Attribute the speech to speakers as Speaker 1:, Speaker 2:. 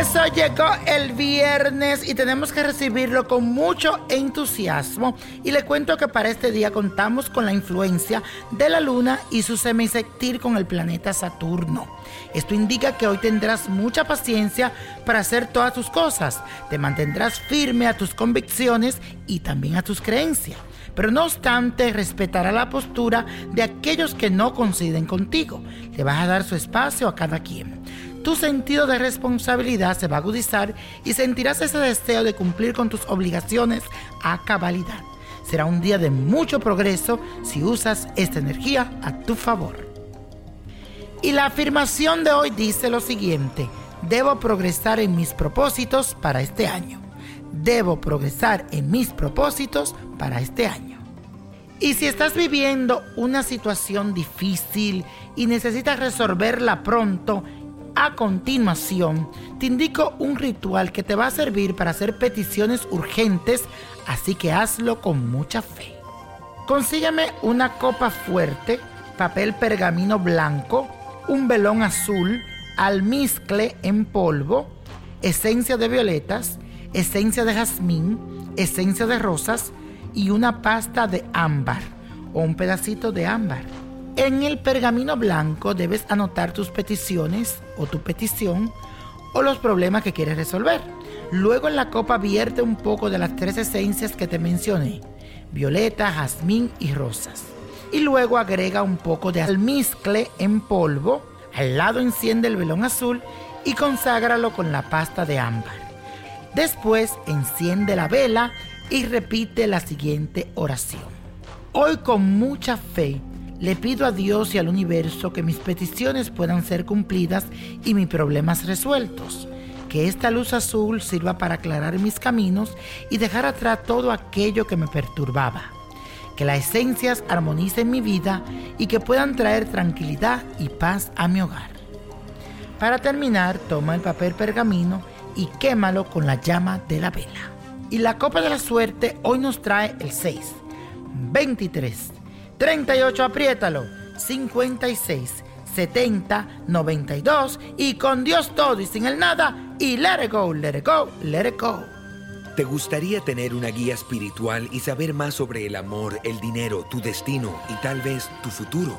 Speaker 1: Eso llegó el viernes y tenemos que recibirlo con mucho entusiasmo. Y le cuento que para este día contamos con la influencia de la luna y su semisectil con el planeta Saturno. Esto indica que hoy tendrás mucha paciencia para hacer todas tus cosas. Te mantendrás firme a tus convicciones y también a tus creencias. Pero no obstante, respetará la postura de aquellos que no coinciden contigo. Le vas a dar su espacio a cada quien tu sentido de responsabilidad se va a agudizar y sentirás ese deseo de cumplir con tus obligaciones a cabalidad. Será un día de mucho progreso si usas esta energía a tu favor. Y la afirmación de hoy dice lo siguiente, debo progresar en mis propósitos para este año. Debo progresar en mis propósitos para este año. Y si estás viviendo una situación difícil y necesitas resolverla pronto, a continuación, te indico un ritual que te va a servir para hacer peticiones urgentes, así que hazlo con mucha fe. Consígueme una copa fuerte, papel pergamino blanco, un velón azul, almizcle en polvo, esencia de violetas, esencia de jazmín, esencia de rosas y una pasta de ámbar o un pedacito de ámbar. En el pergamino blanco debes anotar tus peticiones o tu petición o los problemas que quieres resolver. Luego en la copa vierte un poco de las tres esencias que te mencioné, violeta, jazmín y rosas. Y luego agrega un poco de almizcle en polvo, al lado enciende el velón azul y conságralo con la pasta de ámbar. Después enciende la vela y repite la siguiente oración. Hoy con mucha fe le pido a Dios y al universo que mis peticiones puedan ser cumplidas y mis problemas resueltos. Que esta luz azul sirva para aclarar mis caminos y dejar atrás todo aquello que me perturbaba. Que las esencias armonicen mi vida y que puedan traer tranquilidad y paz a mi hogar. Para terminar, toma el papel pergamino y quémalo con la llama de la vela. Y la copa de la suerte hoy nos trae el 6, 23, 38, apriétalo. 56, 70, 92 y con Dios todo y sin el nada y let it go, let it go, let it go.
Speaker 2: ¿Te gustaría tener una guía espiritual y saber más sobre el amor, el dinero, tu destino y tal vez tu futuro?